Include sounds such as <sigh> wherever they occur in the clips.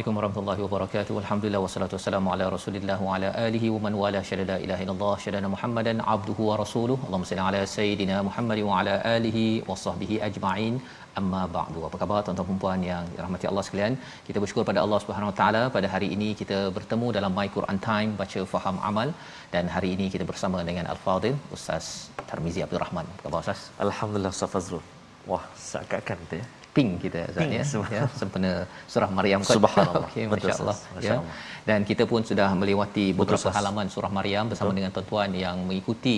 Assalamualaikum warahmatullahi wabarakatuh. Alhamdulillah wassalatu wassalamu ala Rasulillah wa ala alihi wa man wala syada la ilaha illallah syada Muhammadan abduhu wa rasuluh. Allahumma salli ala sayidina Muhammad wa ala alihi wa sahbihi ajma'in. Amma ba'du. Apa khabar tuan-tuan dan puan yang dirahmati Allah sekalian? Kita bersyukur pada Allah Subhanahu wa taala pada hari ini kita bertemu dalam My Quran Time baca faham amal dan hari ini kita bersama dengan Al-Fadil Ustaz Tarmizi Abdul Rahman. Apa khabar Ustaz? Alhamdulillah Ustaz Fazrul. Wah, seakan-akan kita ya. Ping kita Ustaz Ping, ya. ya sempena surah Maryam kot. Subhanallah. Okey Betul, masya-Allah Ustaz. ya. Dan kita pun sudah melewati beberapa Ustaz. halaman surah Maryam bersama dengan tuan-tuan yang mengikuti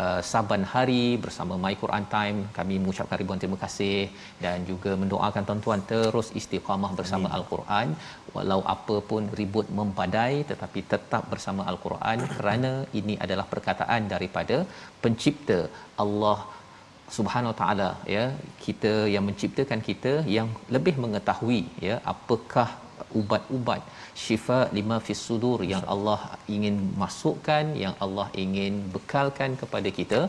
uh, saban hari bersama My Quran Time. Kami mengucapkan ribuan terima kasih dan juga mendoakan tuan-tuan terus istiqamah bersama Al-Quran walau apa pun ribut mempadai tetapi tetap bersama Al-Quran kerana ini adalah perkataan daripada pencipta Allah Subhanahu Taala ya kita yang menciptakan kita yang lebih mengetahui ya apakah ubat-ubat syifa lima fis sudur yang Allah ingin masukkan yang Allah ingin bekalkan kepada kita.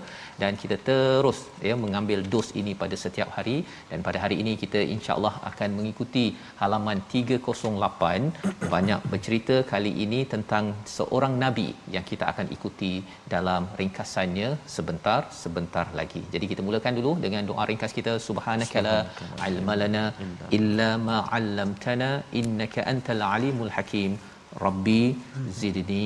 Dan kita terus ya mengambil dos ini pada setiap hari. Dan pada hari ini kita insya-Allah akan mengikuti halaman 308 banyak bercerita kali ini tentang seorang nabi yang kita akan ikuti dalam ringkasannya sebentar sebentar lagi. Jadi kita mulakan dulu dengan doa ringkas kita. Subhanakala. ilmalana illa ma 'allamtana innaka antal alimul hakim. Rabbi zidni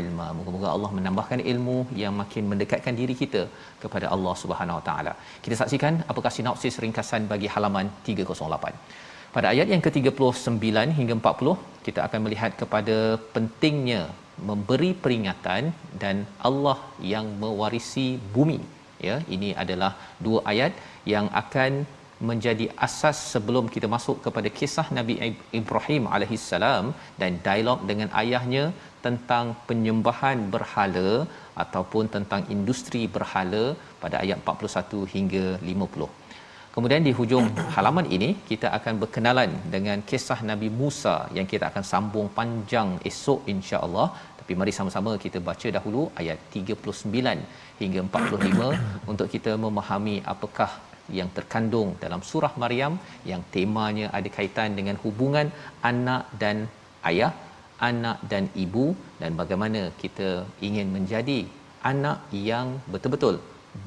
ilma. Moga-moga Allah menambahkan ilmu yang makin mendekatkan diri kita kepada Allah Subhanahu Wa Taala. Kita saksikan apakah sinopsis ringkasan bagi halaman 308. Pada ayat yang ke-39 hingga 40, kita akan melihat kepada pentingnya memberi peringatan dan Allah yang mewarisi bumi. Ya, ini adalah dua ayat yang akan menjadi asas sebelum kita masuk kepada kisah Nabi Ibrahim alaihissalam dan dialog dengan ayahnya tentang penyembahan berhala ataupun tentang industri berhala pada ayat 41 hingga 50. Kemudian di hujung <coughs> halaman ini kita akan berkenalan dengan kisah Nabi Musa yang kita akan sambung panjang esok insya-Allah. Tapi mari sama-sama kita baca dahulu ayat 39 hingga 45 <coughs> untuk kita memahami apakah yang terkandung dalam surah Maryam yang temanya ada kaitan dengan hubungan anak dan ayah, anak dan ibu dan bagaimana kita ingin menjadi anak yang betul-betul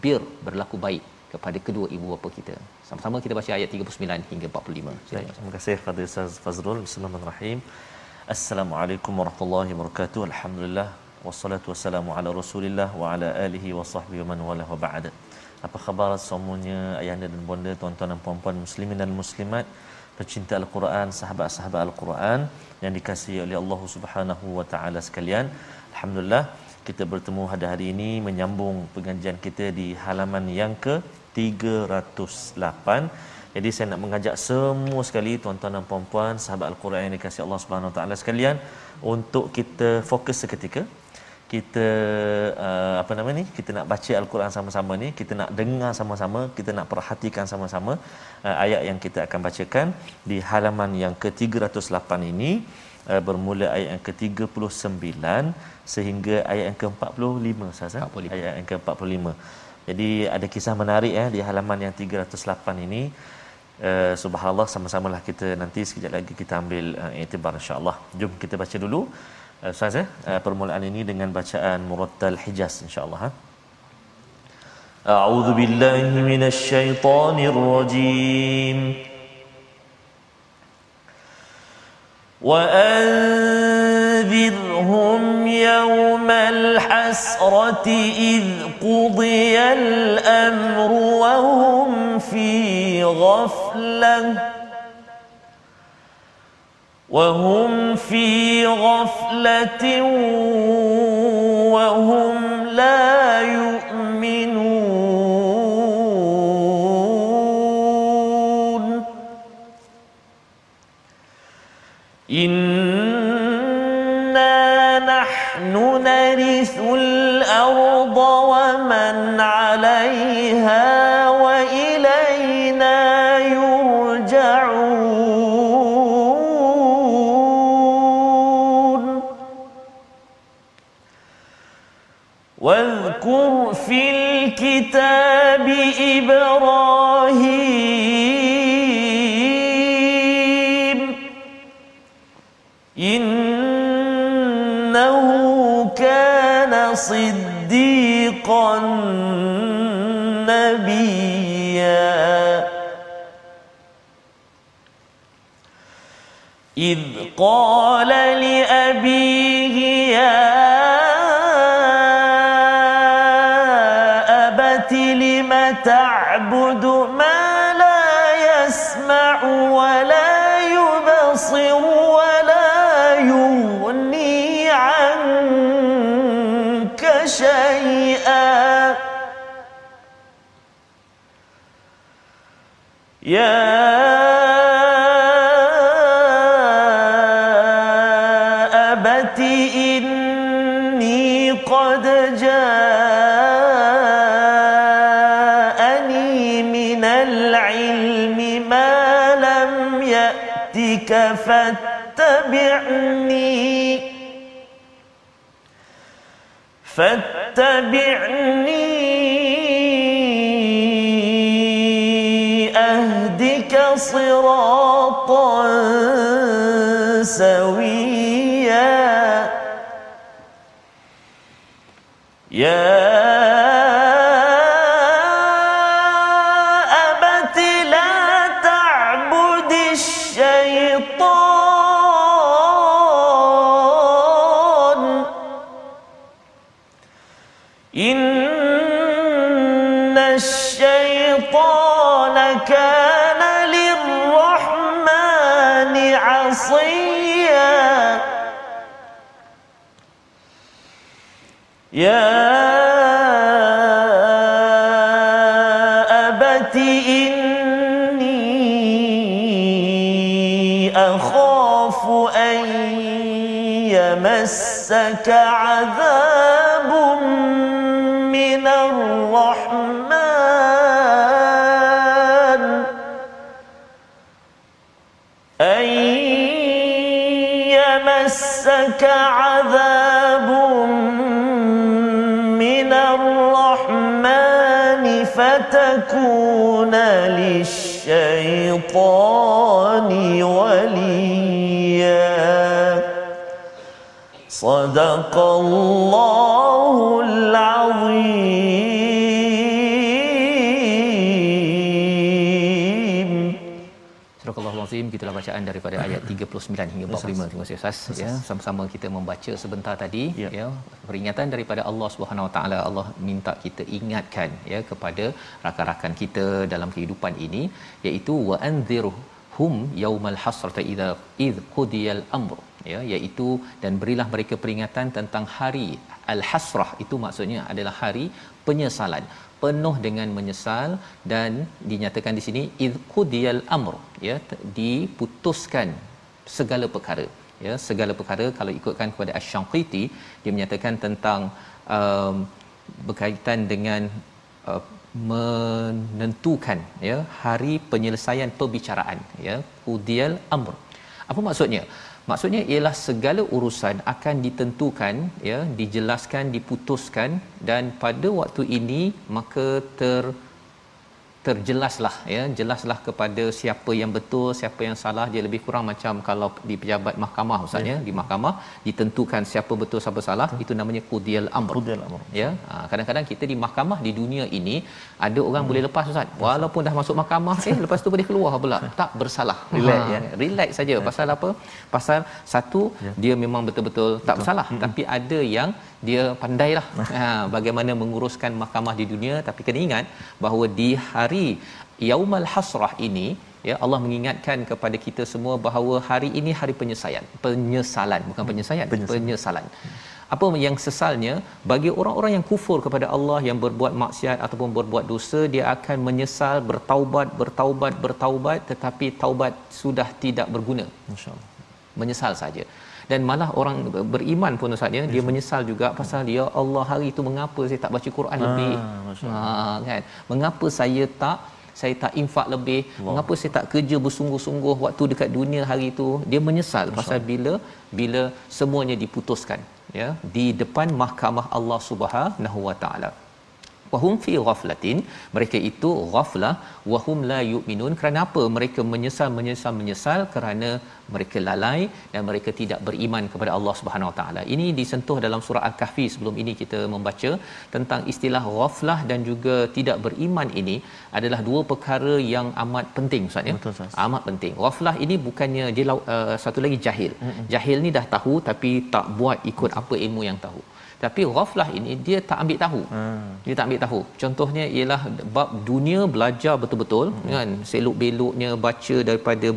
bir berlaku baik kepada kedua ibu bapa kita. Sama-sama kita baca ayat 39 hingga 45. Baik, terima kasih kepada Ustaz Fazrul. Bismillahirrahmanirrahim. Assalamualaikum warahmatullahi wabarakatuh. Alhamdulillah wassalatu wassalamu ala Rasulillah wa ala alihi wa sahbihi man wala wa ba'd. Apa khabar semuanya ayahanda dan bonda, tuan-tuan dan puan-puan muslimin dan muslimat, pecinta Al-Quran, sahabat-sahabat Al-Quran yang dikasihi oleh Allah Subhanahu wa taala sekalian. Alhamdulillah kita bertemu pada hari ini menyambung pengajian kita di halaman yang ke 308 jadi saya nak mengajak semua sekali tuan-tuan dan puan-puan sahabat al-Quran yang dikasihi Allah Subhanahu Wa taala sekalian untuk kita fokus seketika. Kita uh, apa nama ni? Kita nak baca al-Quran sama-sama ni, kita nak dengar sama-sama, kita nak perhatikan sama-sama uh, ayat yang kita akan bacakan di halaman yang ke-308 ini uh, bermula ayat yang ke-39 sehingga ayat yang ke-45 Ustaz. eh? 45. Ayat yang ke-45. Jadi ada kisah menarik ya di halaman yang 308 ini. Uh, subhanallah sama-samalah kita nanti sekejap lagi kita ambil uh, iktibar insya-Allah. Jom kita baca dulu Ustaz ya uh, permulaan ini dengan bacaan Murattal Hijaz insya-Allah ha. A'udzu billahi minasy syaithanir rajim. وأنذرهم يوم الحسرة إذ قضي الأمر وهم في غفلة وهم في غفلة وهم لا يؤمنون. إنا نحن نرث الأرض ومن عليها الكتاب إبراهيم. إنه كان صديقا نبيا. إذ قال لأبيه يأتك فاتبعني. فاتبعني. أهدك صراطا سويا. يا يمسك عذاب من الرحمن. أن يمسك عذاب من الرحمن فتكون للشيطان وليا صدق الله العظيم Surah Al-Azim gitulah bacaan daripada ayat 39 hingga 45 terima kasih Ustaz ya sama-sama kita membaca sebentar tadi Ya. ya peringatan daripada Allah Subhanahu Wa Taala Allah minta kita ingatkan ya kepada rakan-rakan kita dalam kehidupan ini iaitu wa anzirhum yaumal hasrata idza id qudiyal amr ya iaitu dan berilah mereka peringatan tentang hari al-hasrah. Itu maksudnya adalah hari penyesalan penuh dengan menyesal dan dinyatakan di sini id qudiyal amr ya diputuskan segala perkara. Ya segala perkara kalau ikutkan kepada asy-Syanqiti dia menyatakan tentang um, berkaitan dengan uh, menentukan ya hari penyelesaian perbicaraan ya qudiyal amr. Apa maksudnya maksudnya ialah segala urusan akan ditentukan ya dijelaskan diputuskan dan pada waktu ini maka ter terjelaslah ya. Jelaslah kepada siapa yang betul siapa yang salah. Dia lebih kurang macam kalau di pejabat mahkamah ustaz ya. Di mahkamah ditentukan siapa betul siapa salah. Betul. itu namanya qudiyal amr. Qudiyal amr. ya. Ha, kadang-kadang kita di mahkamah di dunia ini ada orang hmm. boleh lepas ustaz. Walaupun dah masuk mahkamah eh lepas tu boleh keluar pula. Tak bersalah. Relax, ha, ya. relax saja. Ya. pasal apa? Pasal satu Ya. dia memang betul-betul tak bersalah. Hmm. tapi ada yang dia pandailah. Ha, bagaimana menguruskan mahkamah di dunia. Tapi kena ingat bahawa di hari Yaumal Hasrah ini ya Allah mengingatkan kepada kita semua bahawa hari ini hari penyesalan penyesalan bukan penyesalan Penyesalan. penyesalan apa yang sesalnya bagi orang-orang yang kufur kepada Allah yang berbuat maksiat ataupun berbuat dosa dia akan menyesal bertaubat bertaubat bertaubat tetapi taubat sudah tidak berguna Masya-Allah. menyesal saja dan malah orang beriman pun ustaz ya. Dia menyesal juga pasal ya Allah hari itu mengapa saya tak baca Quran lebih? Masya ha kan? Mengapa saya tak saya tak infak lebih? Allah. mengapa saya tak kerja bersungguh-sungguh waktu dekat dunia hari itu? Dia menyesal pasal bila bila semuanya diputuskan ya di depan mahkamah Allah Subhanahu wa taala wahum fi ghaflatin. Mereka itu ghaflah. Wahum la yu'minun. Kerana apa? Mereka menyesal menyesal menyesal kerana mereka lalai dan mereka tidak beriman kepada Allah Subhanahu Wa Taala. Ini disentuh dalam surah al-kahfi sebelum ini kita membaca tentang istilah ghaflah dan juga tidak beriman ini adalah dua perkara yang amat penting Ustaz ya. Betul, amat penting. Ghaflah ini bukannya dia uh, satu lagi jahil. Jahil ni dah tahu tapi tak buat ikut apa ilmu yang tahu tapi ghaflah ini dia tak ambil tahu Hmm. dia tak ambil tahu contohnya ialah bab dunia belajar betul-betul hmm. kan selok-beloknya baca daripada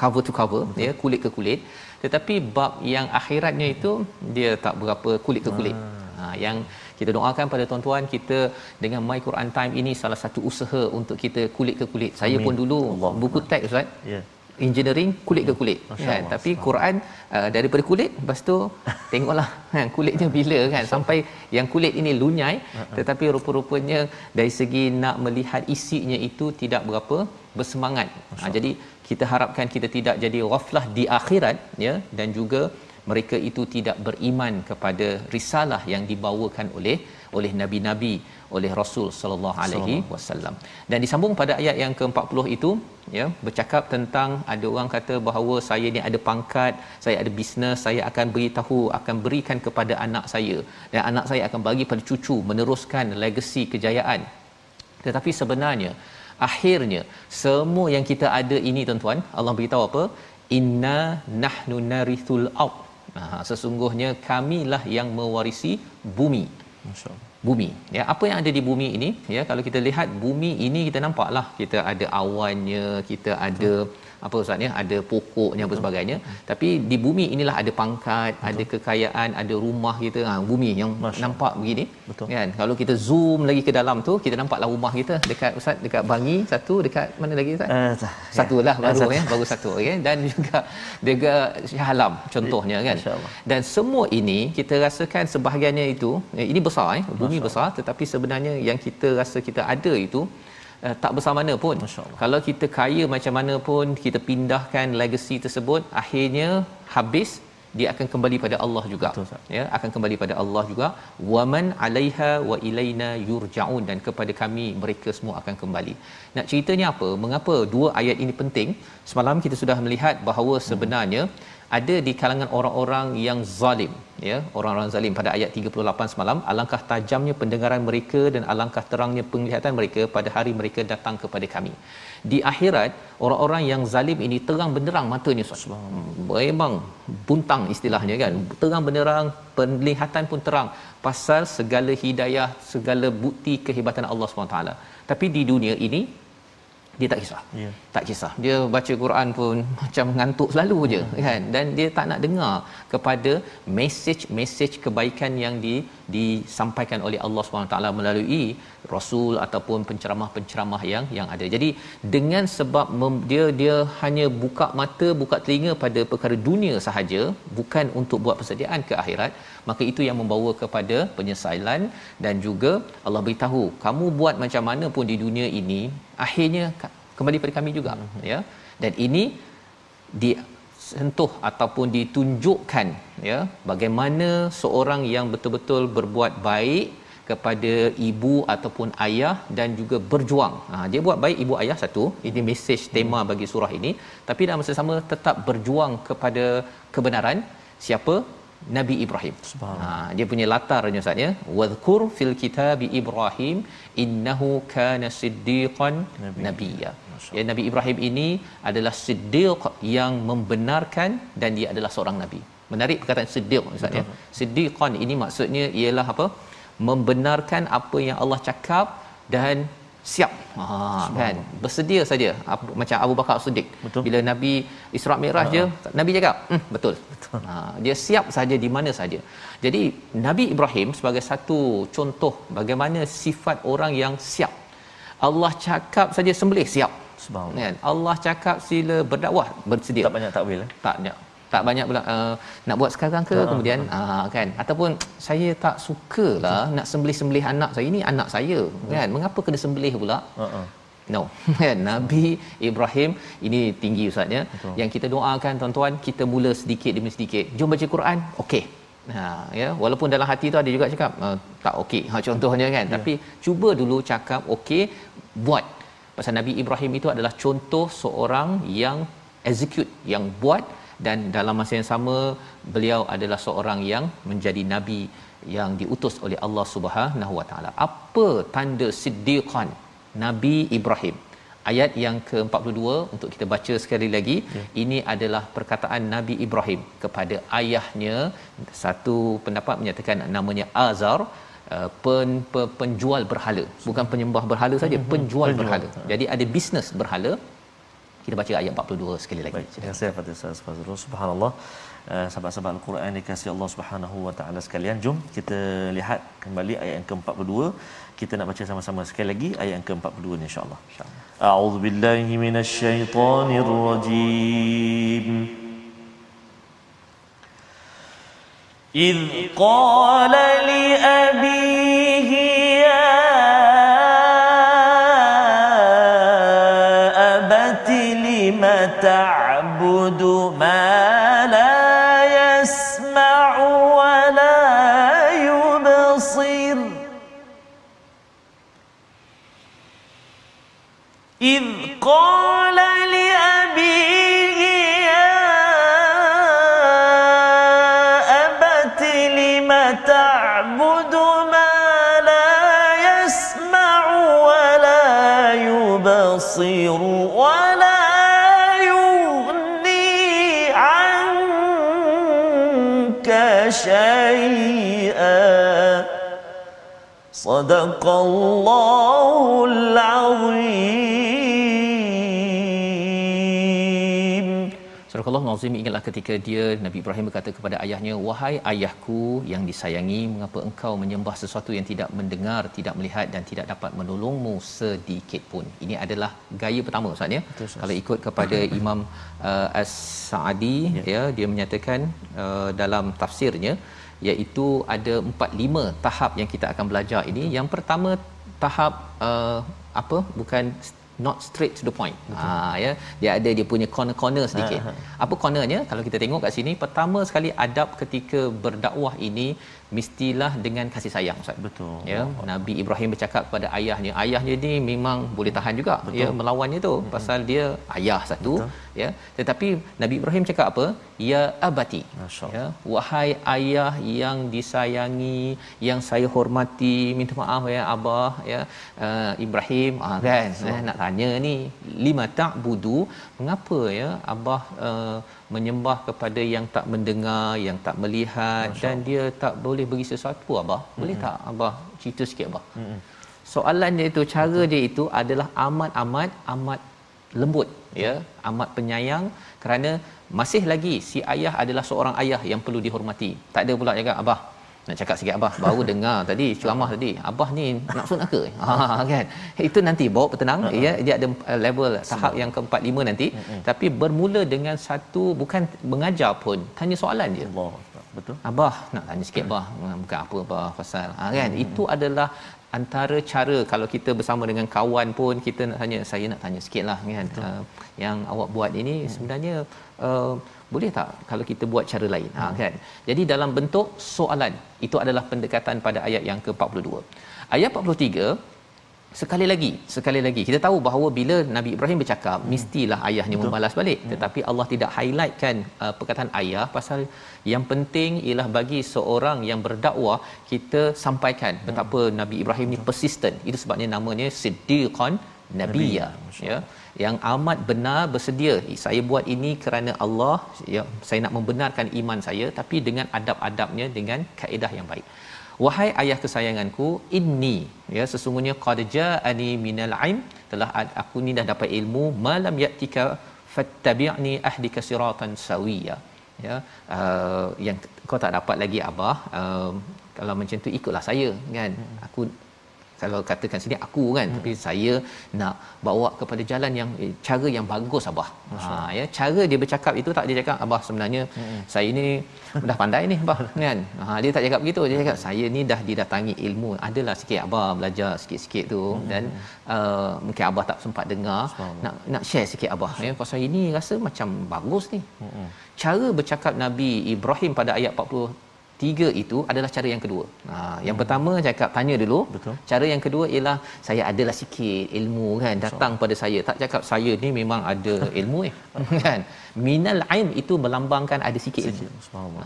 cover to cover Betul. ya kulit ke kulit tetapi bab yang akhiratnya itu dia tak berapa kulit ke kulit ha yang kita doakan pada tuan-tuan kita dengan My Quran Time ini salah satu usaha untuk kita kulit ke kulit saya Amin. pun dulu Allah. buku teks ustaz Ya. Engineering kulit ke kulit. Masya kan Allah. tapi Quran uh, daripada kulit lepas tu <laughs> tengoklah kan kulitnya bila kan? Sampai yang kulit ini lunyai tetapi rupa-rupanya dari segi nak melihat isinya itu tidak berapa bersemangat. Ha, jadi kita harapkan kita tidak jadi ghaflah di akhirat ya dan juga mereka itu tidak beriman kepada risalah yang dibawakan oleh oleh nabi-nabi oleh Rasul sallallahu alaihi wasallam. Dan disambung pada ayat yang ke-40 itu ya bercakap tentang ada orang kata bahawa saya ni ada pangkat, saya ada bisnes, saya akan beritahu akan berikan kepada anak saya dan anak saya akan bagi pada cucu meneruskan legasi kejayaan. Tetapi sebenarnya akhirnya semua yang kita ada ini tuan-tuan Allah beritahu apa inna nahnu narithul ard ha, sesungguhnya kamilah yang mewarisi bumi Masya-Allah. Bumi. Ya apa yang ada di bumi ini? Ya kalau kita lihat bumi ini kita nampaklah kita ada awannya kita ada apa ustaz ya ada pokoknya apa sebagainya tapi di bumi inilah ada pangkat Betul. ada kekayaan ada rumah kita ha bumi yang Masya nampak begini Betul. kan kalau kita zoom lagi ke dalam tu kita nampaklah rumah kita dekat ustaz dekat Bangi satu dekat mana lagi ustaz Eh, tak. satu lah Ya, baru satu. ya baru satu okay? dan juga dekat Shah Alam contohnya kan InsyaAllah. dan semua ini kita rasakan sebahagiannya itu eh, ini besar eh bumi besar tetapi sebenarnya yang kita rasa kita ada itu uh, tak besar mana pun. Kalau kita kaya macam mana pun kita pindahkan legacy tersebut akhirnya habis dia akan kembali pada Allah juga. Betul, ya akan kembali pada Allah juga. Waman alaiha wa ilaina yurjaun dan kepada kami mereka semua akan kembali. Nak ceritanya apa? Mengapa dua ayat ini penting? Semalam kita sudah melihat bahawa sebenarnya ada di kalangan orang-orang yang zalim ya orang-orang zalim. Pada ayat 38 semalam alangkah tajamnya pendengaran mereka dan alangkah terangnya penglihatan mereka pada hari mereka datang kepada kami. Di akhirat orang-orang yang zalim ini terang benderang matanya memang buntang istilahnya kan? Terang benderang penglihatan pun terang pasal segala hidayah segala bukti kehebatan Allah SWT tapi di dunia ini dia tak kisah. Ya. Tak kisah. Dia baca Quran pun <laughs> macam ngantuk selalu je kan dan dia tak nak dengar kepada message-message kebaikan yang di disampaikan oleh Allah SWT melalui rasul ataupun penceramah-penceramah yang yang ada. Jadi dengan sebab mem, dia dia hanya buka mata, buka telinga pada perkara dunia sahaja, bukan untuk buat persediaan ke akhirat, maka itu yang membawa kepada penyesalan dan juga Allah beritahu, kamu buat macam mana pun di dunia ini, akhirnya kembali pada kami juga, ya. Dan ini di sentuh ataupun ditunjukkan ya bagaimana seorang yang betul-betul berbuat baik kepada ibu ataupun ayah dan juga berjuang. Ha, dia buat baik ibu ayah satu, ini mesej tema bagi surah ini, tapi dalam masa sama tetap berjuang kepada kebenaran. Siapa? Nabi Ibrahim. Ha, dia punya latarnya Ustaz ya. Wadhkur fil kitab Ibrahim innahu kana siddiqan nabiyya. Ya Nabi Ibrahim ini adalah siddiq yang membenarkan dan dia adalah seorang nabi. Menarik perkataan siddiq Ustaz ya. Siddiqan ini maksudnya ialah apa? Membenarkan apa yang Allah cakap dan siap. Ha kan? Bersedia saja macam Abu Bakar Siddiq. Betul. bila Nabi Isra Mikraj je Nabi cakap hmm, betul, betul. Ha, dia siap saja di mana saja. Jadi Nabi Ibrahim sebagai satu contoh bagaimana sifat orang yang siap. Allah cakap saja sembelih siap. Subhanallah. Kan? Allah cakap sila berdakwah bersedia. Tak banyak takwil eh? tak banyak tak banyak pula uh, nak buat sekarang ke uh, kemudian uh, kan? Ataupun saya tak sukalah nak sembelih-sembelih anak saya. Ini anak saya kan? Mengapa kena sembelih pula? Uh, uh. no. <laughs> Kan? Nabi Ibrahim ini tinggi ustaz ya yang kita doakan tuan-tuan kita mula sedikit demi sedikit. Jom baca Quran? Okey. Ha ya? Walaupun dalam hati tu ada juga cakap uh, tak okey. Ha contohnya kan? Yeah. tapi cuba dulu cakap okey buat. Pasal Nabi Ibrahim itu adalah contoh seorang yang execute yang buat dan dalam masa yang sama beliau adalah seorang yang menjadi nabi yang diutus oleh Allah Subhanahu Wa Taala. Apa tanda siddiqan Nabi Ibrahim? Ayat yang ke-42 untuk kita baca sekali lagi. Ya. Ini adalah perkataan Nabi Ibrahim kepada ayahnya. Satu pendapat menyatakan namanya Azar. Uh, pen, pen, penjual berhala bukan penyembah berhala saja mhm. penjual, penjual berhala jadi ada bisnes berhala kita baca ayat 42 sekali lagi. Baik, terima kasih kepada Ustaz Fazrul. Subhanallah. Uh, sahabat-sahabat Al-Quran dikasihi Allah Subhanahu wa taala sekalian. Jom kita lihat kembali ayat yang ke-42. Kita nak baca sama-sama sekali lagi ayat yang ke-42 ni insya-Allah. Insya-Allah. A'udzu billahi minasyaitonir rajim. إذ قال لأبيه بصير ولا يغني عنك شيئا. صدق الله Allah Nazim ingatlah ketika dia Nabi Ibrahim berkata kepada ayahnya wahai ayahku yang disayangi mengapa engkau menyembah sesuatu yang tidak mendengar tidak melihat dan tidak dapat menolongmu sedikit pun? Ini adalah gaya pertama Ustaz ya? Kalau ikut kepada <coughs> Imam uh, As-Sa'di ya. ya dia menyatakan uh, dalam tafsirnya iaitu ada 4 5 tahap yang kita akan belajar ini. Yang pertama tahap uh, apa? Bukan not straight to the point. Ha ya, dia ada dia punya corner-corner sedikit. Ha, ha. Apa cornernya? Kalau kita tengok kat sini, pertama sekali adab ketika berdakwah ini mestilah dengan kasih sayang Ustaz. Betul. Ya. Nabi Ibrahim bercakap kepada ayahnya. Ayahnya ni memang boleh tahan juga Betul. ya melawannya tu mm-hmm. pasal dia ayah satu Betul. ya. Tetapi Nabi Ibrahim cakap apa? Ya abati. Ya, wahai ayah yang disayangi, yang saya hormati, minta maaf ya abah ya. Uh, Ibrahim ah kan so. eh, nak tanya ni lima ta'budu mengapa ya abah uh, menyembah kepada yang tak mendengar, yang tak melihat Masya dan dia tak boleh beri sesuatu abah. Boleh mm-hmm. tak abah cerita sikit abah? Mm-hmm. Soalan dia itu, cara Betul. dia itu adalah amat-amat amat lembut ya, amat penyayang kerana masih lagi si ayah adalah seorang ayah yang perlu dihormati. Tak ada pula jaga abah nak cakap sikit abah baru <laughs> dengar tadi ceramah tadi abah ni nak sunat ke <laughs> ha kan itu nanti bawa bertenang uh-huh. ya dia ada uh, level tahap yang keempat lima nanti uh-huh. tapi bermula dengan satu bukan mengajar pun tanya soalan dia Allah betul. Abah nak tanya sikit. Abah. Bukan apa abah pasal ha kan? Uh-huh. itu adalah antara cara kalau kita bersama dengan kawan pun kita nak tanya saya nak tanya sikitlah kan? Uh, yang awak buat ini hmm. sebenarnya uh, boleh tak kalau kita buat cara lain? Ha, hmm. ha kan? Jadi dalam bentuk soalan itu adalah pendekatan pada ayat yang ke-42. Ayat 43 sekali lagi sekali lagi kita tahu bahawa bila Nabi Ibrahim bercakap hmm. mestilah ayahnya Betul. membalas balik hmm. tetapi Allah tidak highlightkan uh, perkataan ayah pasal yang penting ialah bagi seorang yang berdakwah kita sampaikan hmm. betapa Nabi Ibrahim ni persistent itu sebabnya namanya siddiqan nabiyya ya yang amat benar bersedia saya buat ini kerana Allah ya saya nak membenarkan iman saya tapi dengan adab-adabnya dengan kaedah yang baik wahai ayah kesayanganku inni ya sesungguhnya qad ja'ani minal ilm telah aku ni dah dapat ilmu malam yatika fattabi'ni ahdika siratan sawiya. Ya uh, yang kau tak dapat lagi abah uh, kalau macam tu ikutlah saya kan? Aku kalau katakan sini aku kan hmm. tapi saya nak bawa kepada jalan yang eh, cara yang bagus abah. Ha ya cara dia bercakap itu tak dia cakap abah sebenarnya hmm. saya ni dah pandai ni abah <laughs> kan. Ha dia tak cakap begitu. Dia cakap saya ni dah didatangi ilmu. Adalah sikit abah belajar sikit-sikit tu. Hmm. dan uh, mungkin abah tak sempat dengar nak nak share sikit abah ya. Pasal ini rasa macam bagus ni. Hmm. cara bercakap Nabi Ibrahim pada ayat 40 tiga itu adalah cara yang kedua. Ha, yang hmm. pertama cakap tanya dulu. Betul. Cara yang kedua ialah saya adalah sikit ilmu kan datang so. pada saya. Tak cakap saya ni memang ada ilmu eh. <laughs> kan? Minal ain itu melambangkan ada sikit ilmu.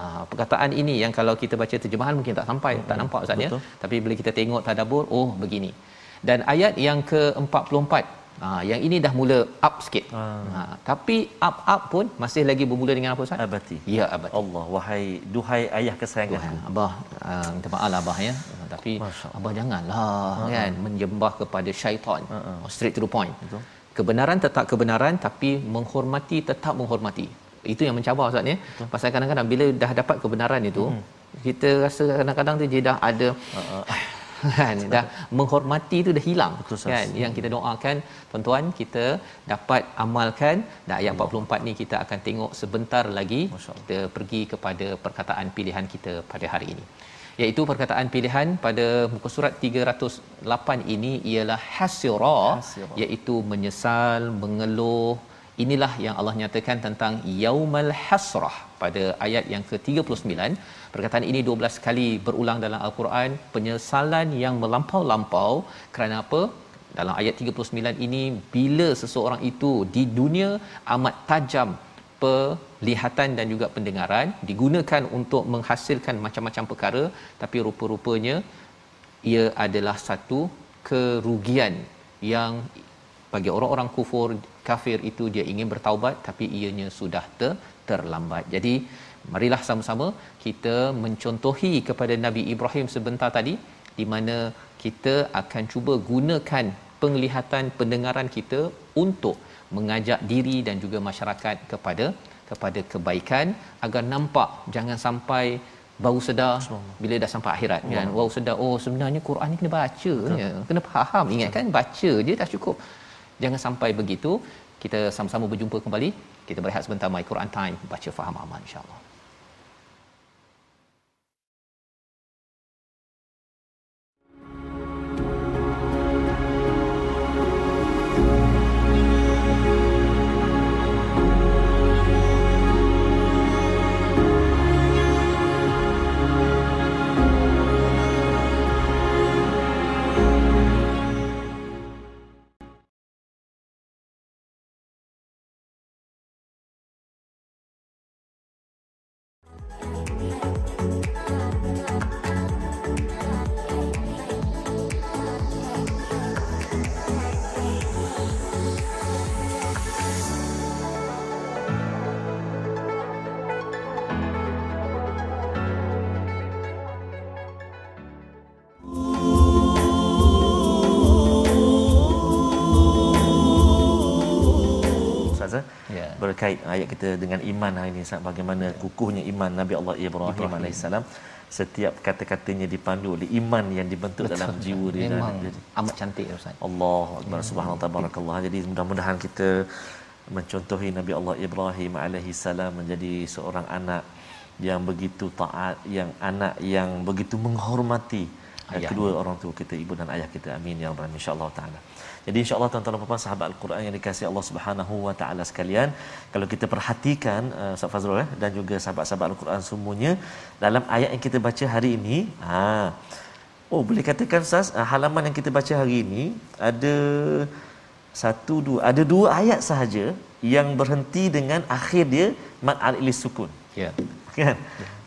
Ha, perkataan ini yang kalau kita baca terjemahan mungkin tak sampai, hmm. tak nampak Ustaz ya. Tapi bila kita tengok tadabbur, oh begini. Dan ayat yang ke-44 Ha, yang ini dah mula up sikit. Ha. ha. Tapi up-up pun masih lagi bermula dengan apa Ustaz? Abati. Ya, abati. Allah, wahai duhai ayah kesayangan. Abah, uh, minta maaf lah Abah ya. Tapi Abah janganlah ha. kan menjembah kepada syaitan. Oh, straight to the point. Betul. Kebenaran tetap kebenaran tapi menghormati tetap menghormati. Itu yang mencabar Ustaz ya. Pasal kadang-kadang bila dah dapat kebenaran itu, hmm. kita rasa kadang-kadang tu dia dah ada uh, uh kan? Dah menghormati itu dah hilang. Betul, kan? Yang kita doakan tuan-tuan kita dapat amalkan. Dan ayat 44 ni kita akan tengok sebentar lagi kita pergi kepada perkataan pilihan kita pada hari ini. Iaitu perkataan pilihan pada muka surat 308 ini ialah hasira iaitu menyesal mengeluh. Inilah yang Allah nyatakan tentang yaumal hasrah pada ayat yang ke-39 perkataan ini 12 kali berulang dalam al-Quran. Penyesalan yang melampau-lampau. Kerana apa? Dalam ayat 39 ini bila seseorang itu di dunia amat tajam pelihatan dan juga pendengaran digunakan untuk menghasilkan macam-macam perkara tapi rupa-rupanya ia adalah satu kerugian yang bagi orang-orang kufur kafir itu dia ingin bertaubat tapi ianya sudah ter, terlambat. Jadi marilah sama-sama kita mencontohi kepada Nabi Ibrahim sebentar tadi di mana kita akan cuba gunakan penglihatan pendengaran kita untuk mengajak diri dan juga masyarakat kepada kepada kebaikan. Agar nampak jangan sampai baru sedar bila dah sampai akhirat kan. Baru sedar oh sebenarnya Quran ni kena baca ya kena faham. Ingat kan? Baca je dah cukup. Jangan sampai begitu. Kita sama-sama berjumpa kembali. Kita berehat sebentar. My Quran time. Baca faham aman insyaallah berkait ayat kita dengan iman hari ini bagaimana kukuhnya iman Nabi Allah Ibrahim, Ibrahim. alaihissalam setiap kata-katanya dipandu oleh iman yang dibentuk Betul. dalam jiwa dia memang dan, amat cantik ya ustaz Allah akbar ya. subhanahu tabarakallah jadi mudah-mudahan kita mencontohi Nabi Allah Ibrahim alaihissalam menjadi seorang anak yang begitu taat yang anak yang begitu menghormati Ayah. kedua orang tua kita ibu dan ayah kita amin ya rabbal insyaallah taala jadi insyaallah tuan-tuan dan puan sahabat al-Quran yang dikasihi Allah Subhanahu wa taala sekalian kalau kita perhatikan uh, Ustaz Fazrul eh, dan juga sahabat-sahabat al-Quran semuanya dalam ayat yang kita baca hari ini ha oh boleh katakan Ustaz uh, halaman yang kita baca hari ini ada satu dua ada dua ayat sahaja yang berhenti dengan akhir dia mad al sukun. Ya. Kan?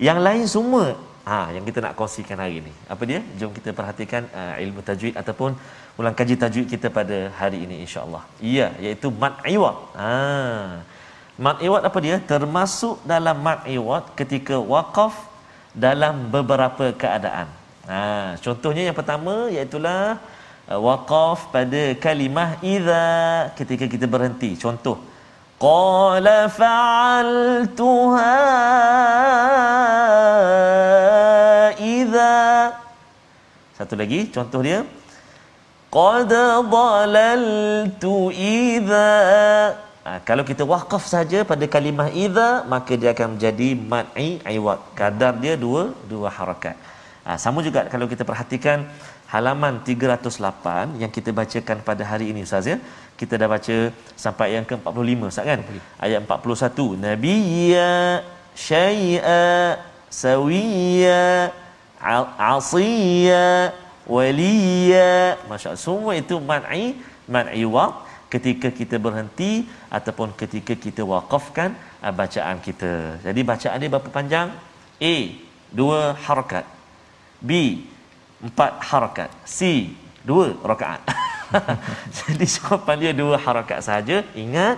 Yang lain semua ha yang kita nak kongsikan hari ini apa dia? Jom kita perhatikan uh, ilmu tajwid ataupun ulang kaji tajwid kita pada hari ini insyaallah. Iya iaitu mad iwad. Ha. Mad iwad apa dia? Termasuk dalam mad iwad ketika waqaf dalam beberapa keadaan. Ha contohnya yang pertama iaitu uh, waqaf pada kalimah idza ketika kita berhenti. Contoh qala fa'altuha idza satu lagi contoh dia. qad dalaltu idza ha, kalau kita waqaf saja pada kalimah idza maka dia akan menjadi mad'i iwad. Kadar dia dua dua harakat. Ha, sama juga kalau kita perhatikan halaman 308 yang kita bacakan pada hari ini Ustaz ya. Kita dah baca sampai yang ke-45 Ustaz kan? Ayat 41. Nabiyya syai'a sawiya asiya waliya. Masya-Allah semua itu man'i man'i waqf ketika kita berhenti ataupun ketika kita waqafkan uh, bacaan kita. Jadi bacaan dia berapa panjang? A dua harakat. B empat harakat C dua rakaat <laughs> <laughs> jadi jawapan dia dua harakat saja ingat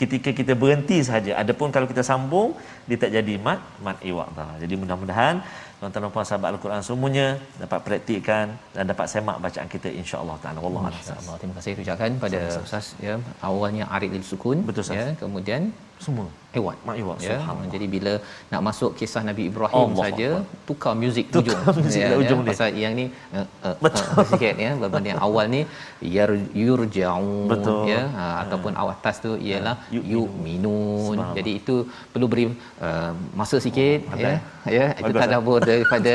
ketika kita berhenti saja adapun kalau kita sambung dia tak jadi mat mat iwaq jadi mudah-mudahan tuan-tuan dan puan sahabat al-Quran semuanya dapat praktikkan dan dapat semak bacaan kita insya-Allah taala. Wallahu a'lam. Terima kasih ucapkan pada Ustaz ya awalnya arid lil sukun Betul, ya. Kemudian semua Iwat. Mak Iwat, ya. subhanallah. Jadi bila nak masuk kisah Nabi Ibrahim Allah saja Allah. tukar muzik Tukar hujung. muzik dah hujung dia. Pasal yang ni uh, uh, Betul. Uh, sikit ya berbanding yang awal ni yar yurja'un Betul. ya ha, ataupun awal atas tu ialah Ya. yu'minun. Jadi itu perlu beri uh, masa sikit Oh, ya. pandai. Ya itu Bagus, tadabbur daripada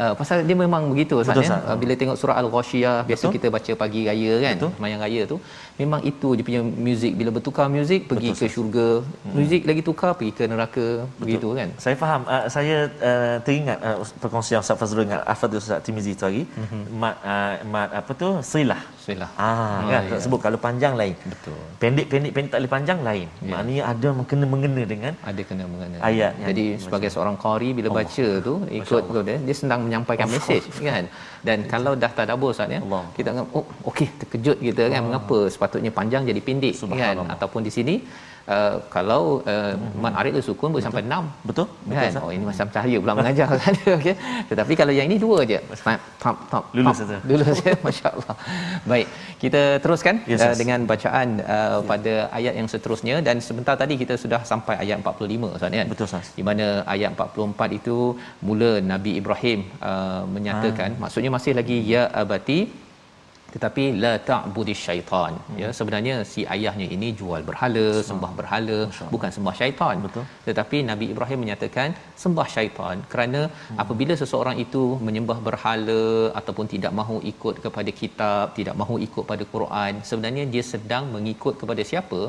uh, <laughs> pasal dia memang begitu Ustaz Betul, ya. Uh, bila tengok surah al-ghasyiyah biasa kita baca pagi raya kan Betul. semayang raya tu memang itu dia punya muzik bila bertukar muzik pergi Betul, ke syurga muzik lagi tukar pergi ke neraka begitu kan Saya faham. Uh, saya uh, teringat uh, perkongsian Ustaz Fazrul dengan Afadul Ustaz Timizi tu hari. Mm-hmm. Mat, uh, mat apa tu? Silah. Silah. Ah, Ah, kan ya. tak sebut kalau panjang lain. Betul. Pendek pendek tak boleh panjang lain. Ya. Maknanya ada kena mengena dengan ada kena mengena Ayat yang jadi sebagai seorang qari bila Allah. baca tu ikut tu dia dia senang menyampaikan mesej kan dan kalau dah tadabbur Ustaz ya Allah. kita anggap oh okey terkejut kita kan mengapa sepatutnya panjang jadi pendek kan ataupun di sini uh, kalau uh, mat arid tu sukun boleh sampai 6 betul? Betul. kan Ustaz? oh ini macam cahaya pula mengajar <laughs> kan okey tetapi kalau yang ini dua je tap tap tap Lulus saja. lulus ya <laughs> masya-Allah baik kita teruskan Yes, uh, yes. dengan bacaan uh, pada ayat yang seterusnya dan sebentar tadi kita sudah sampai ayat 45 Ustaz kan Betul, Ustaz. di mana ayat 44 itu mula Nabi Ibrahim uh, menyatakan Ah. maksudnya masih lagi ya abati tetapi la ta'budi syaitan Hmm. ya sebenarnya si ayahnya ini jual berhala sembah berhala bukan sembah syaitan Betul. tetapi Nabi Ibrahim menyatakan sembah syaitan kerana Hmm. apabila seseorang itu menyembah berhala ataupun tidak mahu ikut kepada kitab tidak mahu ikut pada Quran sebenarnya dia sedang mengikut kepada siapa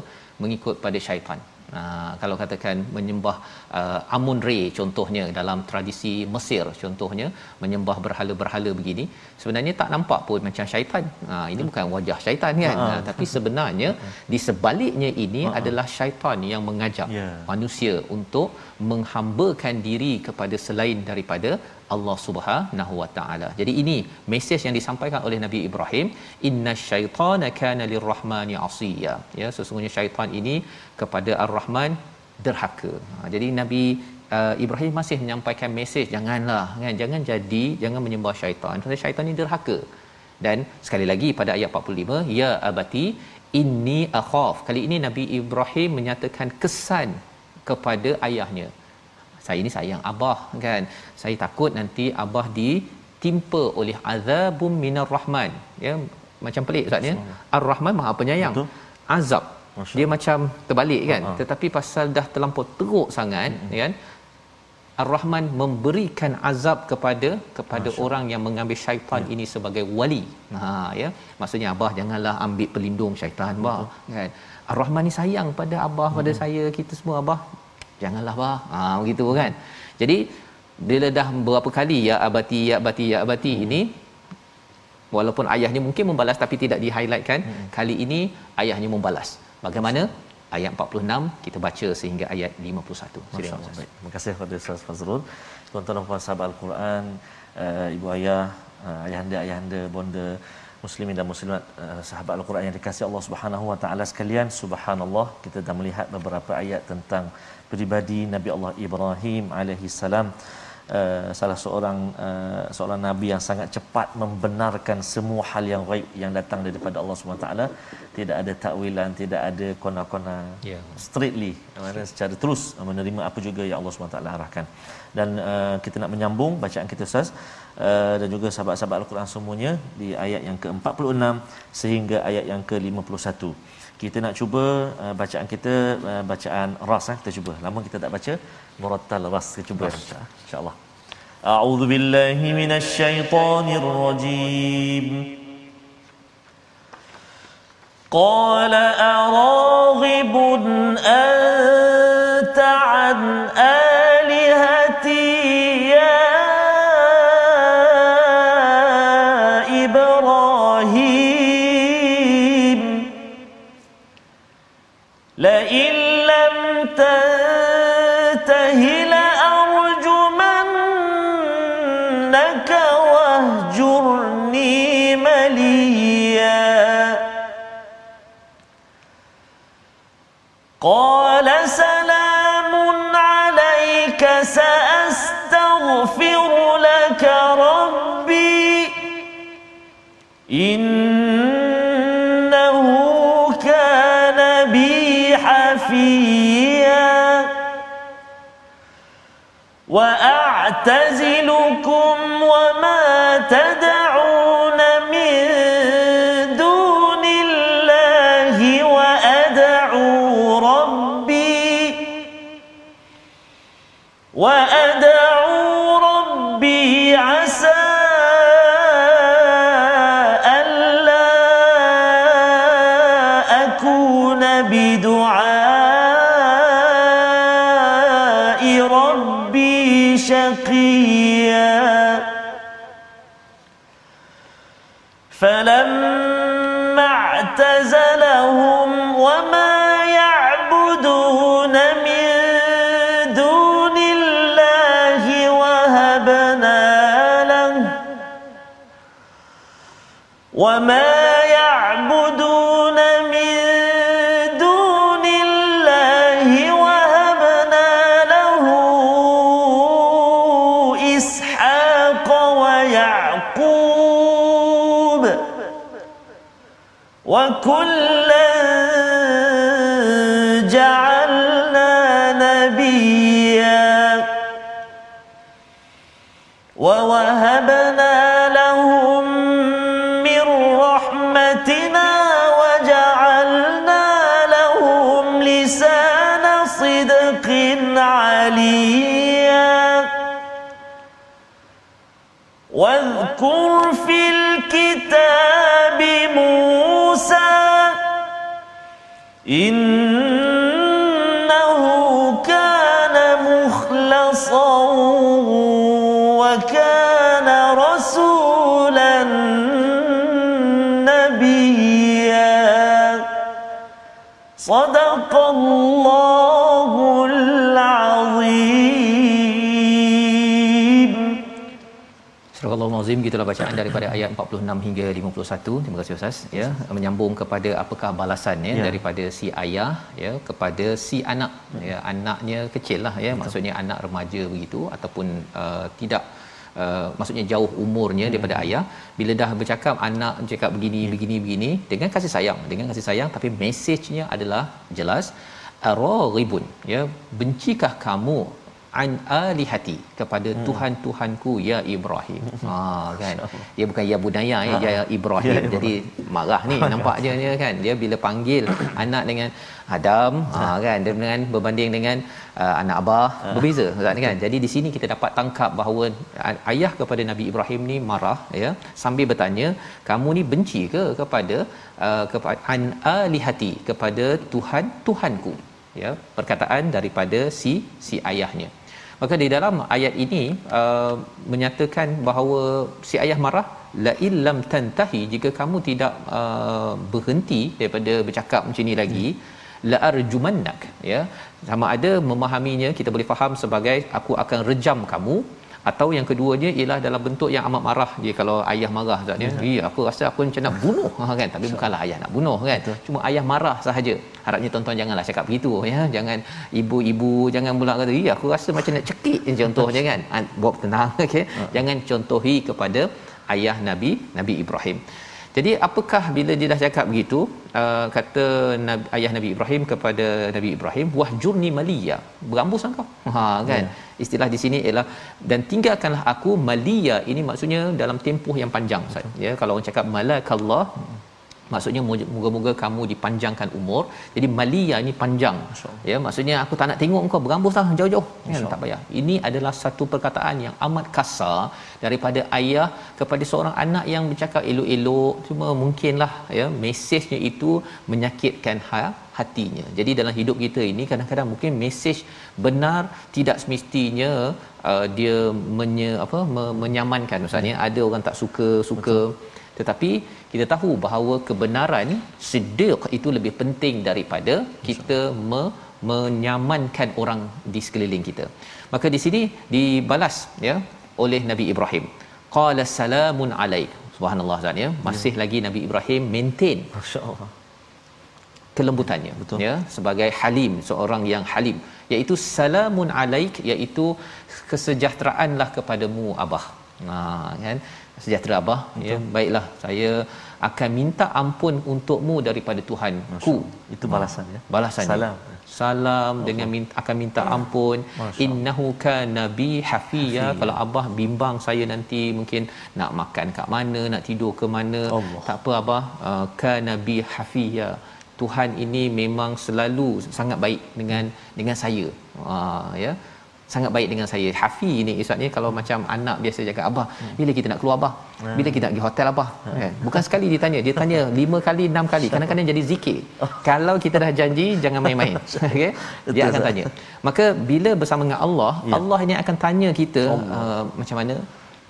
mengikut pada syaitan Ha, kalau katakan menyembah uh, Amun Re contohnya dalam tradisi Mesir contohnya menyembah berhala-berhala begini sebenarnya tak nampak pun macam syaitan. Ha, ini bukan wajah syaitan kan. Ha, tapi sebenarnya <laughs> di sebaliknya ini adalah syaitan yang mengajak Ya. manusia untuk menghambakan diri kepada selain daripada Allah Subhanahu Wa Taala. Jadi ini mesej yang disampaikan oleh Nabi Ibrahim, inna syaitana kana lirrahmani asiya. Ya, sesungguhnya syaitan ini kepada Ar-Rahman derhaka. Ha, jadi Nabi uh, Ibrahim masih menyampaikan mesej janganlah kan jangan jadi jangan menyembah syaitan. Kerana syaitan ini derhaka. Dan sekali lagi pada ayat 45, ya abati inni akhaf. Kali ini Nabi Ibrahim menyatakan kesan kepada ayahnya saya ini sayang abah kan saya takut nanti abah ditimpa oleh azabum minar rahman ya macam pelik ustaz ya ar-rahman maha penyayang Betul. azab Masya dia macam terbalik kan Ha-ha. tetapi pasal dah terlampau teruk sangat Hmm. kan Ar-Rahman memberikan azab kepada kepada Masya. orang yang mengambil syaitan ya. ini sebagai wali. Ha ya. Maksudnya abah janganlah ambil pelindung syaitan bah kan. Ar-Rahman ni sayang pada abah hmm. pada saya kita semua abah. Janganlah bah. Ha begitu kan. Jadi bila dah berapa kali ya abati ya abati ya abati hmm. ini walaupun ayahnya mungkin membalas tapi tidak di highlightkan hmm. kali ini ayahnya membalas. Bagaimana? ayat 46 kita baca sehingga ayat 51. Silakan Ustaz. Terima kasih kepada Ustaz Fazrul. Tuan-tuan dan puan sahabat Al-Quran, uh, ibu ayah, uh, ayahanda ayahanda bonda muslimin dan muslimat uh, sahabat Al-Quran yang dikasihi Allah Subhanahu wa taala sekalian, subhanallah kita dah melihat beberapa ayat tentang pribadi Nabi Allah Ibrahim alaihi salam. Uh, salah seorang uh, seorang nabi yang sangat cepat membenarkan semua hal yang gaib yang datang daripada Allah Subhanahu taala tidak ada takwilan tidak ada kona-kona yeah. straightly mana secara terus menerima apa juga yang Allah Subhanahu taala arahkan dan uh, kita nak menyambung bacaan kita Ustaz uh, dan juga sahabat-sahabat al-Quran semuanya di ayat yang ke-46 sehingga ayat yang ke-51. Kita nak cuba uh, bacaan kita uh, bacaan ras eh. kita cuba. Lama kita tak baca murattal ras kita cuba insyaallah. A'udzu billahi minasy syaithanir rajim. Qala araghib anta an أعتزلكم وما تدعون من دون الله وأدعو ربي وأدعو ربي عسى ألا أكون بي إنه كان مخلصا وكان رسولا نبيا. صدق Azim gitulah bacaan daripada ayat 46 hingga 51. Terima kasih Ustaz ya menyambung kepada apakah balasan ya, ya. daripada si ayah ya kepada si anak ya anaknya kecil lah ya maksudnya anak remaja begitu ataupun uh, tidak Uh, maksudnya jauh umurnya hmm. daripada ayah bila dah bercakap anak cakap begini hmm. begini begini dengan kasih sayang dengan kasih sayang tapi mesejnya adalah jelas araghibun ya bencikah kamu an alihati kepada hmm. Tuhan-tuhanku ya Ibrahim. Ha <laughs> kan. Dia bukan ya budaya ya, ya Ibrahim. <laughs> Ya, Jadi marah ni <laughs> nampak dia kan. Dia bila panggil <coughs> anak dengan Adam ha kan dengan berbanding dengan uh, anak abah berbeza ustaz kan. Jadi di sini kita dapat tangkap bahawa ayah kepada Nabi Ibrahim ni marah ya sambil bertanya kamu ni benci ke kepada uh, kepada an alihati kepada Tuhan Tuhanku ya perkataan daripada si si ayahnya maka di dalam ayat ini uh, menyatakan bahawa si ayah marah la illam tantahi jika kamu tidak uh, berhenti daripada bercakap macam ni lagi hmm. la arjumannak ya sama ada memahaminya kita boleh faham sebagai aku akan rejam kamu atau yang keduanya ialah dalam bentuk yang amat marah dia kalau ayah marah Ustaz ya. Ya aku rasa aku macam nak bunuh ha, kan tapi bukanlah ayah nak bunuh kan. Betul. Cuma ayah marah sahaja. Harapnya tuan-tuan janganlah cakap begitu ya. Jangan ibu-ibu jangan pula kata ya aku rasa macam nak cekik contohnya kan. Buat tenang <laughs> okey. Ha. Jangan contohi kepada ayah Nabi Nabi Ibrahim. Jadi apakah bila dia dah cakap begitu uh, kata Nabi, ayah Nabi Ibrahim kepada Nabi Ibrahim wahjurni maliya berambus engkau ha kan? Yeah. istilah di sini ialah dan tinggalkanlah aku maliya ini maksudnya dalam tempoh yang panjang Ustaz. Ya kalau orang cakap malakallah maksudnya moga-moga kamu dipanjangkan umur. Jadi malia ni panjang. Ya maksudnya aku tak nak tengok kau berambus lah jauh-jauh. Kan tak payah. Ini adalah satu perkataan yang amat kasar daripada ayah kepada seorang anak yang bercakap elok-elok. Cuma mungkinlah ya mesejnya itu menyakitkan ha- hatinya. Jadi dalam hidup kita ini kadang-kadang mungkin mesej benar tidak semestinya uh, dia menye, apa menyamankan. Misalnya ada orang tak suka suka. Betul tetapi kita tahu bahawa kebenaran siddiq itu lebih penting daripada kita me, menyamankan orang di sekeliling kita. Maka di sini dibalas ya oleh Nabi Ibrahim. Qala salamun alaik. Subhanallah Zat, ya. Masih ya. lagi Nabi Ibrahim maintain masyaallah. kelembutannya Betul. ya sebagai halim seorang yang halim. Iaitu salamun alaik iaitu kesejahteraanlah kepadamu abah ha kan? Sejahtera abah. Betul. ya baiklah. Saya akan minta ampun untukmu daripada Tuhanku. Itu balasan ya. Balasan salam. Salam oh. dengan minta, akan minta ampun. Innahu kana bi hafiya. Kalau abah bimbang saya nanti mungkin nak makan kat mana nak tidur ke mana Allah. tak apa abah. Uh, kana bi hafiya. Tuhan ini memang selalu sangat baik dengan dengan saya. Uh, ya sangat baik dengan saya. Hafi ni ustaz kalau macam anak biasa cakap abah, bila kita nak keluar abah? Bila kita nak pergi hotel abah? Hmm. Bukan sekali dia tanya, dia tanya <laughs> lima kali, enam kali. Kadang-kadang jadi zikir. Kalau kita dah janji jangan main-main. <laughs> Okey. Dia akan tanya. Maka bila bersama dengan Allah, ya. Allah ini akan tanya kita uh, macam mana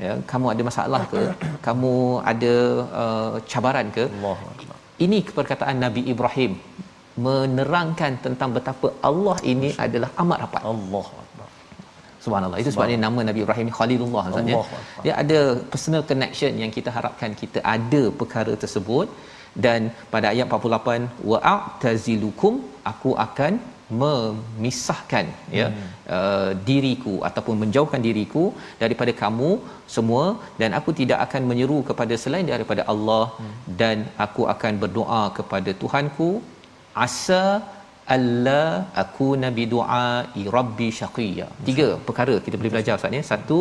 ya kamu ada masalah ke <coughs> kamu ada uh, cabaran ke ini perkataan Nabi Ibrahim menerangkan tentang betapa Allah ini adalah amat rapat Allah Subhanallah. Itu sebabnya nama Nabi Ibrahim Khalilullah maksudnya. Dia ada personal connection yang kita harapkan kita ada perkara tersebut dan pada ayat 48 wa'tazilukum aku akan memisahkan ya hmm. uh, diriku ataupun menjauhkan diriku daripada kamu semua dan aku tidak akan menyeru kepada selain daripada Allah hmm. dan aku akan berdoa kepada Tuhanku asa alla aku nabi doa rabbi syaqiya tiga perkara kita boleh belajar ustaz ya. Satu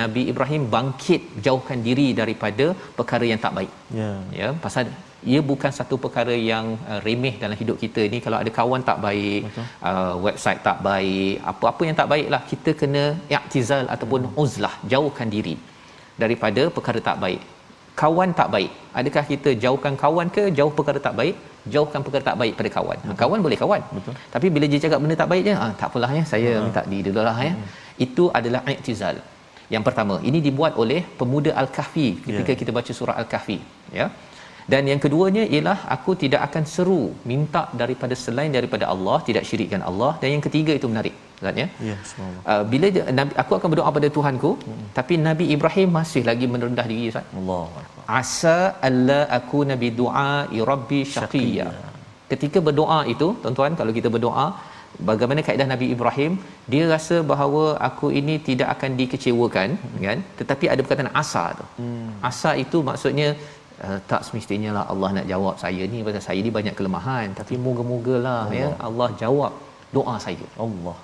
nabi Ibrahim bangkit jauhkan diri daripada perkara yang tak baik. Ya. Ya pasal ia bukan satu perkara yang uh, remeh dalam hidup kita ni. Kalau ada kawan tak baik uh, website tak baik apa-apa yang tak baiklah kita kena i'tizal ataupun uzlah jauhkan diri daripada perkara tak baik kawan tak baik adakah kita jauhkan kawan ke jauh perkara tak baik jauhkan perkara tak baik pada kawan Betul. kawan boleh kawan Betul. tapi bila dia cakap benda tak baik je ah tak apalah ya saya hmm. minta di dululah ya hmm. itu adalah i'tizal yang pertama ini dibuat oleh pemuda al-kahfi ketika yeah. kita baca surah al-kahfi ya dan yang keduanya ialah aku tidak akan seru minta daripada selain daripada Allah tidak syirikkan Allah. Dan yang ketiga itu menarik kan ya. Ya uh, bila dia, nabi aku akan berdoa pada Tuhanku hmm. tapi Nabi Ibrahim masih lagi merendah diri Ustaz. Allah asa alla aku nabi doa rabbi syaqiya ketika berdoa itu tuan-tuan kalau kita berdoa bagaimana kaedah Nabi Ibrahim? Dia rasa bahawa aku ini tidak akan dikecewakan hmm. kan? Tetapi ada perkataan asa tu. Hmm. asa itu maksudnya Uh, tak semestinya lah Allah nak jawab saya ni pasal saya ni banyak kelemahan. Tapi moga-mogalah ya Allah. Jawab doa saya. Allah.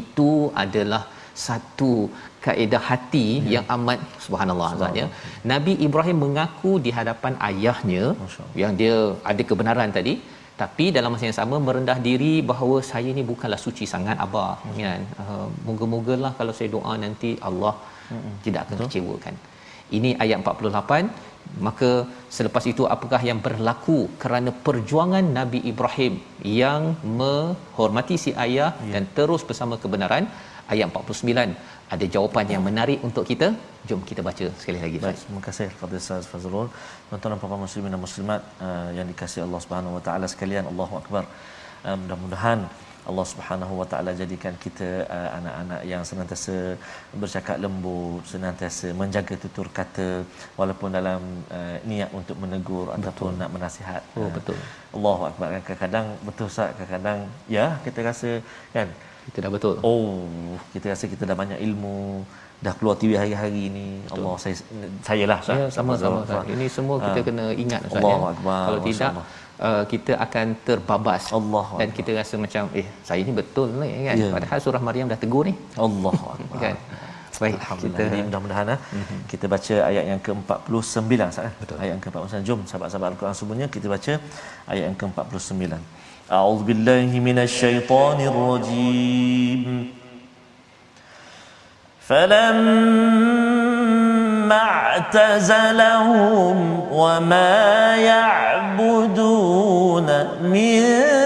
Itu adalah satu kaedah hati ya. yang amat subhanallah Ustaz ya. Nabi Ibrahim mengaku di hadapan ayahnya yang dia ada kebenaran tadi. Tapi dalam masa yang sama merendah diri bahawa saya ni bukanlah suci sangat abah kan. Uh, moga-mogalah kalau saya doa nanti Allah hmm. tidak akan Betul. kecewakan. Ini ayat 48 maka selepas itu apakah yang berlaku kerana perjuangan Nabi Ibrahim yang menghormati si ayah ya. dan terus bersama kebenaran? Ayat 49 ada jawapan yang menarik untuk kita? Jom kita baca sekali lagi Baik, terima kasih kepada Ustaz Fazrul. Tuan-tuan dan puan muslimin dan muslimat uh, yang dikasihi Allah Subhanahu wa taala sekalian Allahu akbar. Uh, mudah-mudahan Allah Subhanahu Wa Taala jadikan kita uh, anak-anak yang senantiasa bercakap lembut, senantiasa menjaga tutur kata walaupun dalam uh, niat untuk menegur betul. ataupun nak menasihat. Oh uh, betul. Allahu akbar. Kadang-kadang betul Ustaz, kadang-kadang ya kita rasa kan kita dah betul. Oh, kita rasa kita dah banyak ilmu dah keluar TV hari-hari ini Allah saya saya lah ya, sama sama ini semua kita ha. kena ingat Ustaz ya. kalau tidak Allah uh, kita akan terbabas Allah dan kita rasa macam eh saya ni betul ni kan yeah. padahal surah Maryam dah tegur ni Allah <laughs> kan baik kita Jadi, mudah-mudahan mm-hmm. kita baca ayat yang ke-49 sah eh? betul ayat yang ke-49 jom sahabat-sahabat al-Quran semuanya kita baca ayat yang ke-49 a'udzubillahi minasyaitonirrajim فلما اعتزلهم وما يعبدون من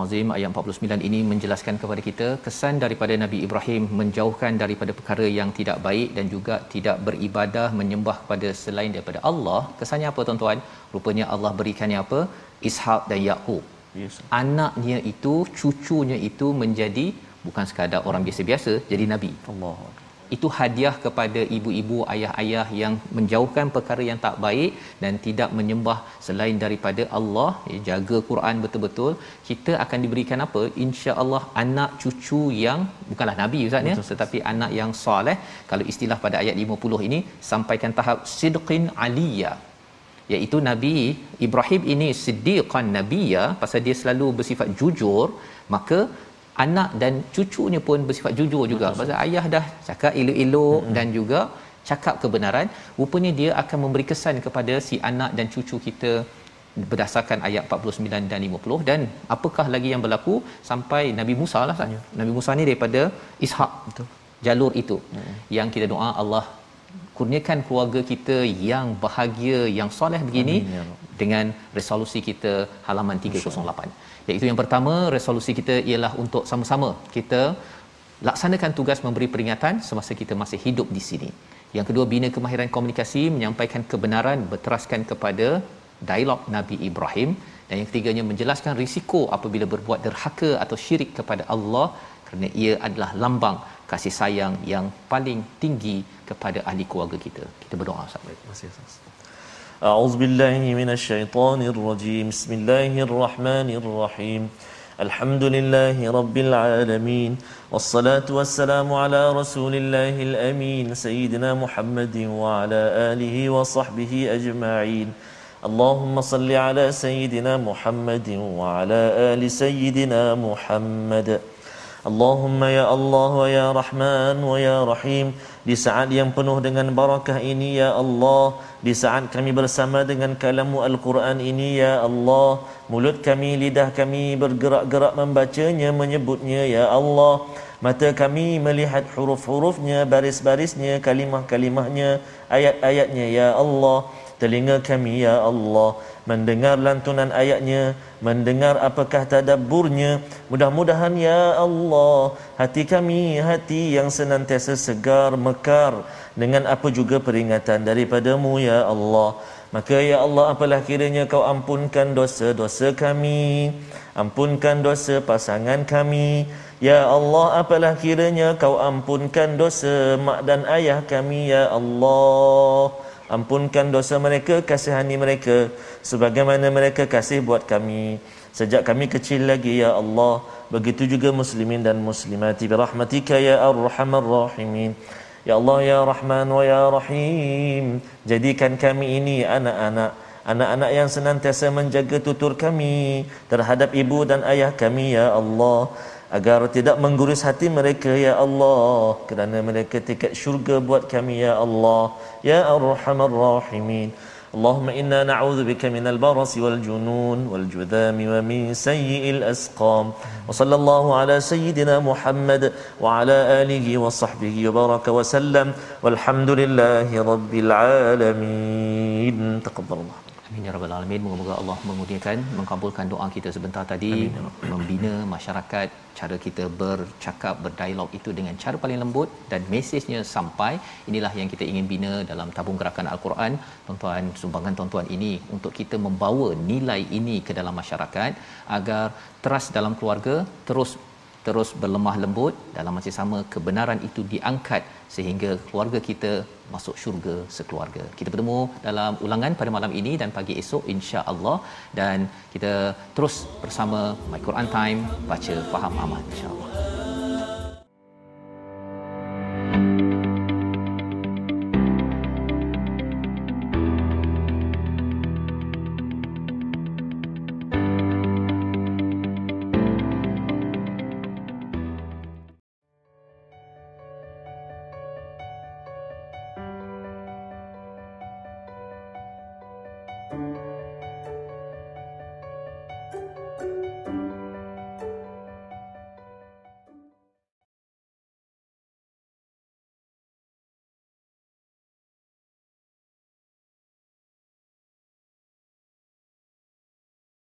Al-Azim ayat 49 ini menjelaskan kepada kita kesan daripada Nabi Ibrahim menjauhkan daripada perkara yang tidak baik dan juga tidak beribadah menyembah kepada selain daripada Allah. Kesannya apa tuan-tuan? Rupanya Allah berikannya apa? Ishak dan Yaqub. Yes. Anaknya itu, cucunya itu menjadi bukan sekadar orang biasa-biasa, jadi nabi. Allah itu hadiah kepada ibu-ibu ayah-ayah yang menjauhkan perkara yang tak baik dan tidak menyembah selain daripada Allah. Ya, jaga Quran betul-betul. Kita akan diberikan apa? insya-Allah anak cucu yang bukanlah nabi ustaz ya tetapi anak yang soleh. Kalau istilah pada ayat 50 ini sampaikan tahap sidqin aliyah. Iaitu Nabi Ibrahim ini siddiqan nabiyya pasal dia selalu bersifat jujur maka anak dan cucunya pun bersifat jujur juga. Pasal ayah dah cakap elok-elok hmm. dan juga cakap kebenaran rupanya dia akan memberi kesan kepada si anak dan cucu kita berdasarkan ayat 49 dan 50 dan apakah lagi yang berlaku? Sampai Nabi Musa lah ya. Nabi Musa ni daripada Ishak betul. jalur itu. Hmm. yang kita doa Allah kurniakan keluarga kita yang bahagia yang soleh begini Amin, ya dengan resolusi kita halaman 308 iaitu yang pertama resolusi kita ialah untuk sama-sama kita laksanakan tugas memberi peringatan semasa kita masih hidup di sini yang kedua bina kemahiran komunikasi menyampaikan kebenaran berteraskan kepada dialog Nabi Ibrahim dan yang ketiganya menjelaskan risiko apabila berbuat derhaka atau syirik kepada Allah kerana ia adalah lambang kasih sayang yang paling tinggi kepada ahli keluarga kita. Kita berdoa sampai. Terima kasih. أعوذ بالله من الشيطان الرجيم بسم الله الرحمن الرحيم الحمد لله رب العالمين والصلاة والسلام على رسول الله الأمين سيدنا محمد وعلى آله وصحبه أجمعين اللهم صل على سيدنا محمد وعلى آل سيدنا محمد Allahumma ya Allah wa ya Rahman wa ya Rahim di saat yang penuh dengan barakah ini ya Allah di saat kami bersama dengan kalamu Al-Quran ini ya Allah mulut kami lidah kami bergerak-gerak membacanya menyebutnya ya Allah. Mata kami melihat huruf-hurufnya baris-barisnya kalimah-kalimahnya ayat-ayatnya ya Allah. Telinga kami ya Allah mendengar lantunan ayatnya mendengar apakah tadabburnya. Mudah-mudahan ya Allah hati kami hati yang senantiasa segar mekar dengan apa juga peringatan daripadamu ya Allah. Maka ya Allah apalah kiranya kau ampunkan dosa-dosa kami Ampunkan dosa pasangan kami. Ya Allah apalah kiranya kau ampunkan dosa mak dan ayah kami Ya Allah Ampunkan dosa mereka, kasihani mereka. Sebagaimana mereka kasih buat kami. Sejak kami kecil lagi Ya Allah Begitu juga muslimin dan muslimati. Birahmatika Ya Ar-Rahman Rahimin. Ya Allah ya Rahman wa ya Rahim. Jadikan kami ini anak-anak. Anak-anak yang senantiasa menjaga tutur kami terhadap ibu dan ayah kami ya Allah agar tidak mengguris hati mereka ya Allah. Kerana mereka tiket syurga buat kami ya Allah. Ya arhamar rahimin. Allahumma inna na'udhu bika minal baras wal junun wal judham wa min sayyi'il asqam. Wa sallallahu ala sayyidina Muhammad wa ala alihi wa sahbihi wa baraka wa sallam. Walhamdulillahi rabbil alamin. Taqabbalallahu. Amin ya rabbal alamin. Moga-moga Allah memudahkan mengabulkan doa kita sebentar tadi Amin. membina masyarakat cara kita bercakap berdialog itu dengan cara paling lembut dan mesejnya sampai inilah yang kita ingin bina dalam tabung gerakan al-Quran tuan-tuan sumbangan tuan-tuan ini untuk kita membawa nilai ini ke dalam masyarakat agar trust dalam keluarga terus terus berlemah lembut dalam masa sama kebenaran itu diangkat sehingga keluarga kita masuk syurga sekeluarga. Kita bertemu dalam ulangan pada malam ini dan pagi esok insya-Allah dan kita terus bersama My Quran Time baca faham aman insya-Allah.